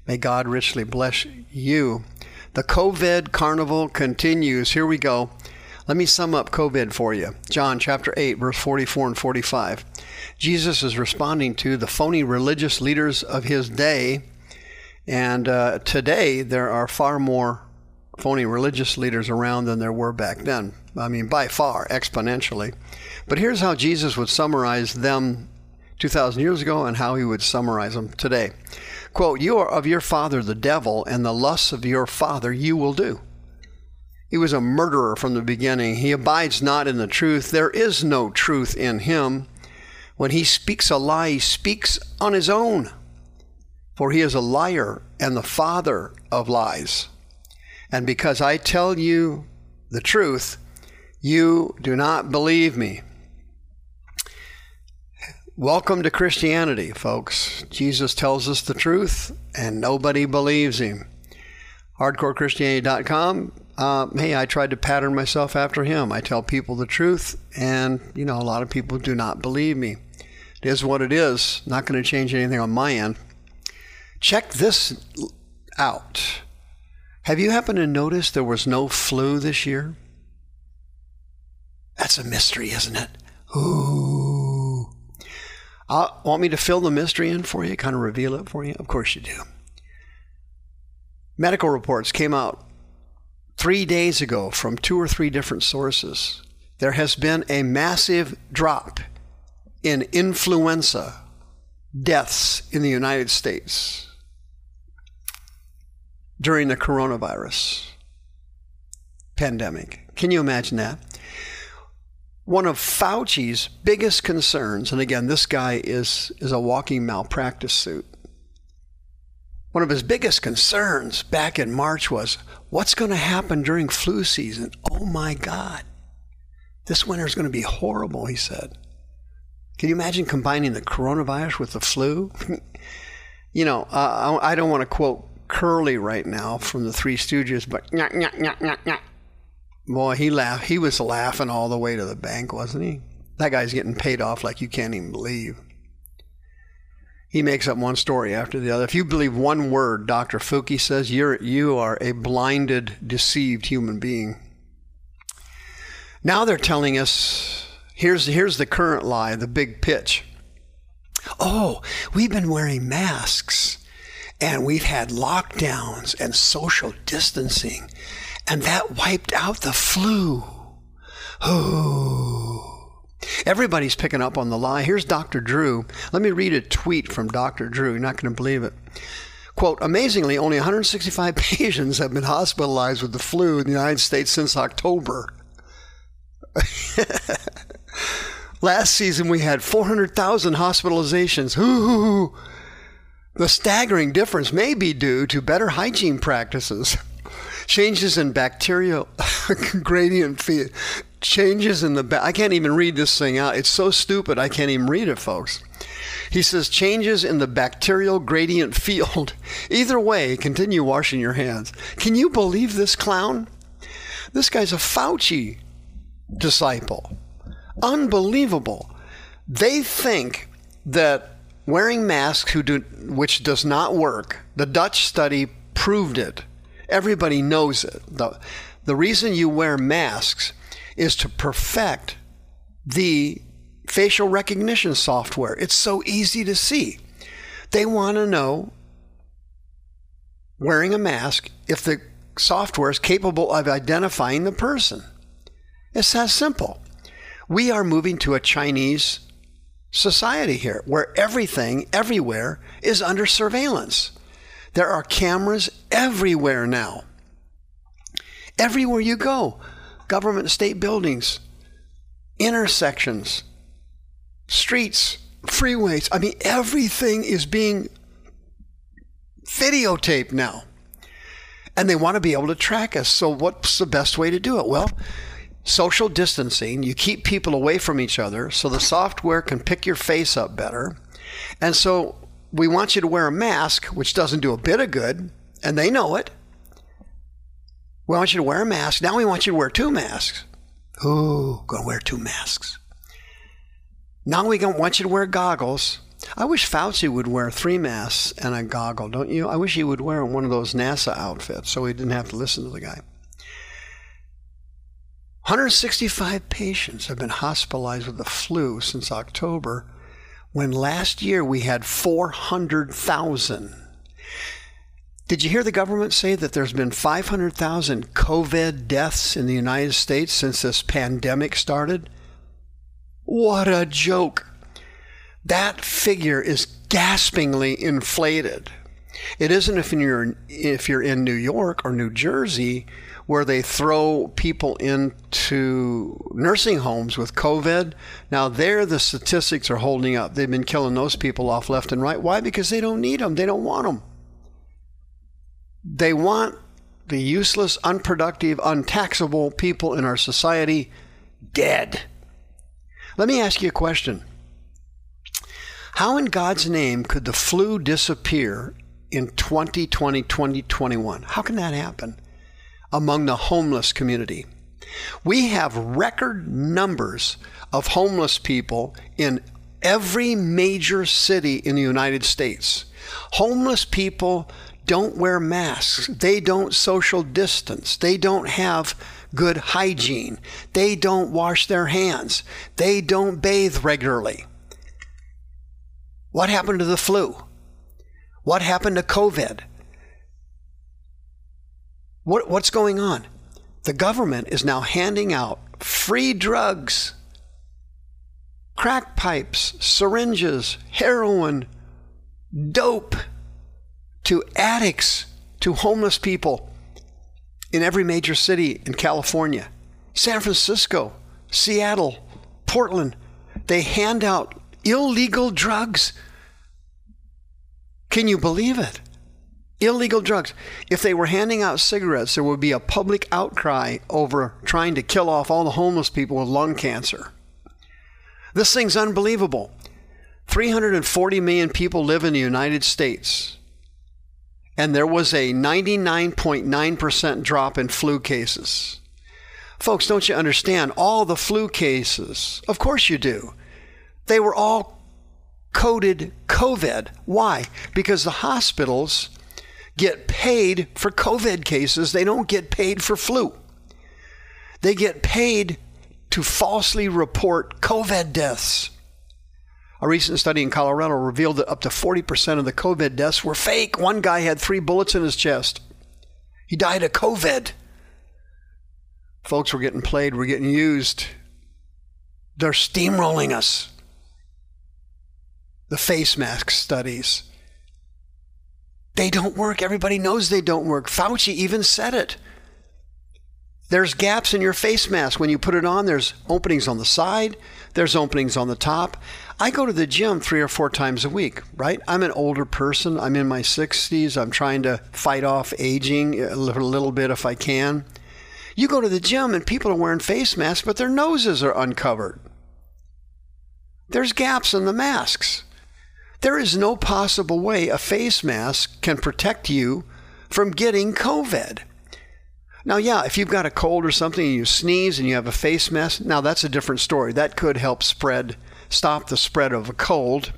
May God richly bless you. The COVID carnival continues. Here we go. Let me sum up COVID for you. John chapter 8, verse 44 and 45. Jesus is responding to the phony religious leaders of his day. And uh, today, there are far more phony religious leaders around than there were back then. I mean, by far, exponentially. But here's how Jesus would summarize them 2,000 years ago and how he would summarize them today. Quote, You are of your father the devil, and the lusts of your father you will do. He was a murderer from the beginning. He abides not in the truth. There is no truth in him. When he speaks a lie, he speaks on his own, for he is a liar and the father of lies. And because I tell you the truth, you do not believe me. Welcome to Christianity, folks. Jesus tells us the truth, and nobody believes him. HardcoreChristianity.com. Uh, hey, I tried to pattern myself after him. I tell people the truth, and you know, a lot of people do not believe me. It is what it is. Not going to change anything on my end. Check this out. Have you happened to notice there was no flu this year? That's a mystery, isn't it? Ooh. Uh, want me to fill the mystery in for you, kind of reveal it for you? Of course you do. Medical reports came out three days ago from two or three different sources. There has been a massive drop in influenza deaths in the United States during the coronavirus pandemic. Can you imagine that? one of Fauci's biggest concerns, and again, this guy is, is a walking malpractice suit. One of his biggest concerns back in March was what's going to happen during flu season? Oh my God. This winter is going to be horrible, he said. Can you imagine combining the coronavirus with the flu? you know, uh, I don't want to quote Curly right now from the Three Stooges, but Boy, he laughed. He was laughing all the way to the bank, wasn't he? That guy's getting paid off like you can't even believe. He makes up one story after the other. If you believe one word Dr. Fauci says, you're you are a blinded, deceived human being. Now they're telling us here's here's the current lie, the big pitch. Oh, we've been wearing masks and we've had lockdowns and social distancing and that wiped out the flu. Oh. Everybody's picking up on the lie. Here's Dr. Drew. Let me read a tweet from Dr. Drew. You're not going to believe it. Quote, amazingly, only 165 patients have been hospitalized with the flu in the United States since October. Last season, we had 400,000 hospitalizations. Ooh. The staggering difference may be due to better hygiene practices changes in bacterial gradient field, changes in the, ba- I can't even read this thing out. It's so stupid, I can't even read it, folks. He says changes in the bacterial gradient field. Either way, continue washing your hands. Can you believe this clown? This guy's a Fauci. disciple. Unbelievable. They think that wearing masks who do, which does not work. The Dutch study proved it. Everybody knows it. The, the reason you wear masks is to perfect the facial recognition software. It's so easy to see. They want to know wearing a mask if the software is capable of identifying the person. It's that simple. We are moving to a Chinese society here where everything, everywhere, is under surveillance. There are cameras everywhere now. Everywhere you go, government state buildings, intersections, streets, freeways. I mean, everything is being videotaped now. And they want to be able to track us. So, what's the best way to do it? Well, social distancing, you keep people away from each other so the software can pick your face up better. And so, we want you to wear a mask, which doesn't do a bit of good, and they know it. We want you to wear a mask. Now we want you to wear two masks. Ooh, gonna wear two masks. Now we don't want you to wear goggles. I wish Fauci would wear three masks and a goggle, don't you? I wish he would wear one of those NASA outfits so he didn't have to listen to the guy. 165 patients have been hospitalized with the flu since October, when last year we had 400,000. Did you hear the government say that there's been 500,000 COVID deaths in the United States since this pandemic started? What a joke. That figure is gaspingly inflated. It isn't if you're if you're in New York or New Jersey where they throw people into nursing homes with COVID. Now there the statistics are holding up. They've been killing those people off left and right. Why? Because they don't need them. They don't want them. They want the useless, unproductive, untaxable people in our society dead. Let me ask you a question. How in God's name could the flu disappear in 2020, 2021? How can that happen among the homeless community? We have record numbers of homeless people in every major city in the United States. Homeless people don't wear masks. They don't social distance. They don't have good hygiene. They don't wash their hands. They don't bathe regularly. What happened to the flu? What happened to COVID? What, what's going on? The government is now handing out free drugs, crack pipes, syringes, heroin, dope to addicts, to homeless people in every major city in California, San Francisco, Seattle, Portland. They hand out illegal drugs. Can you believe it? Illegal drugs. If they were handing out cigarettes, there would be a public outcry over trying to kill off all the homeless people with lung cancer. This thing's unbelievable. 340 million people live in the United States and there was a 99.9% drop in flu cases. Folks, don't you understand? All the flu cases, of course you do, they were all coded COVID. Why? Because the hospitals get paid for COVID cases, they don't get paid for flu. They get paid to falsely report COVID deaths. A recent study in Colorado revealed that up to 40% of the COVID deaths were fake. One guy had three bullets in his chest. He died of COVID. Folks, we're getting played, we're getting used. They're steamrolling us. The face mask studies. They don't work. Everybody knows they don't work. Fauci even said it. There's gaps in your face mask. When you put it on, there's openings on the side, there's openings on the top. I go to the gym three or four times a week, right? I'm an older person. I'm in my 60s. I'm trying to fight off aging a little bit if I can. You go to the gym and people are wearing face masks, but their noses are uncovered. There's gaps in the masks. There is no possible way a face mask can protect you from getting COVID. Now, yeah, if you've got a cold or something and you sneeze and you have a face mask, now that's a different story. That could help spread, stop the spread of a cold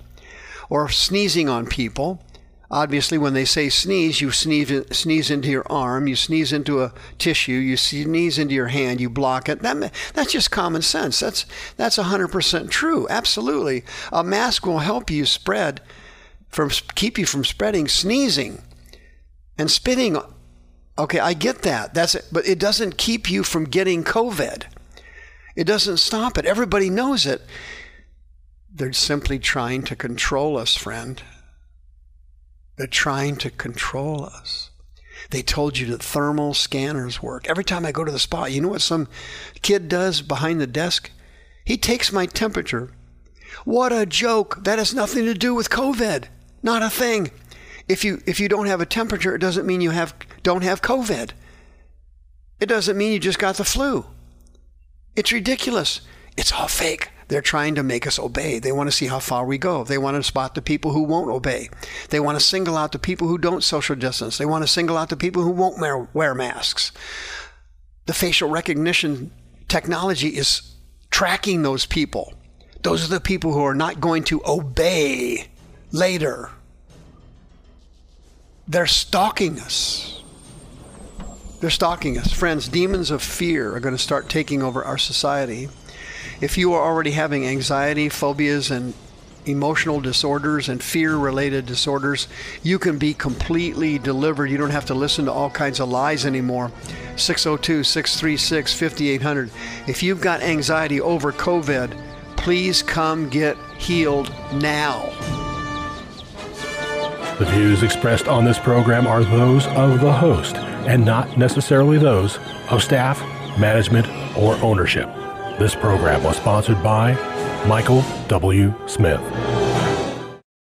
or sneezing on people. Obviously, when they say sneeze, you sneeze, sneeze into your arm, you sneeze into a tissue, you sneeze into your hand, you block it. That, that's just common sense. That's, that's 100% true. Absolutely. A mask will help you spread, from, keep you from spreading sneezing and spitting. Okay, I get that. That's it. But it doesn't keep you from getting COVID. It doesn't stop it. Everybody knows it. They're simply trying to control us, friend. They're trying to control us. They told you that thermal scanners work. Every time I go to the spa, you know what some kid does behind the desk? He takes my temperature. What a joke. That has nothing to do with COVID. Not a thing. If you if you don't have a temperature, it doesn't mean you have don't have COVID. It doesn't mean you just got the flu. It's ridiculous. It's all fake. They're trying to make us obey. They want to see how far we go. They want to spot the people who won't obey. They want to single out the people who don't social distance. They want to single out the people who won't wear masks. The facial recognition technology is tracking those people. Those are the people who are not going to obey later. They're stalking us. They're stalking us. Friends, demons of fear are going to start taking over our society if you are already having anxiety, phobias, and emotional disorders and fear related disorders, you can be completely delivered. You don't have to listen to all kinds of lies anymore. 602 636 5800. If you've got anxiety over COVID, please come get healed now. The views expressed on this program are those of the host and not necessarily those of staff, management, or ownership. This program was sponsored by Michael W. Smith.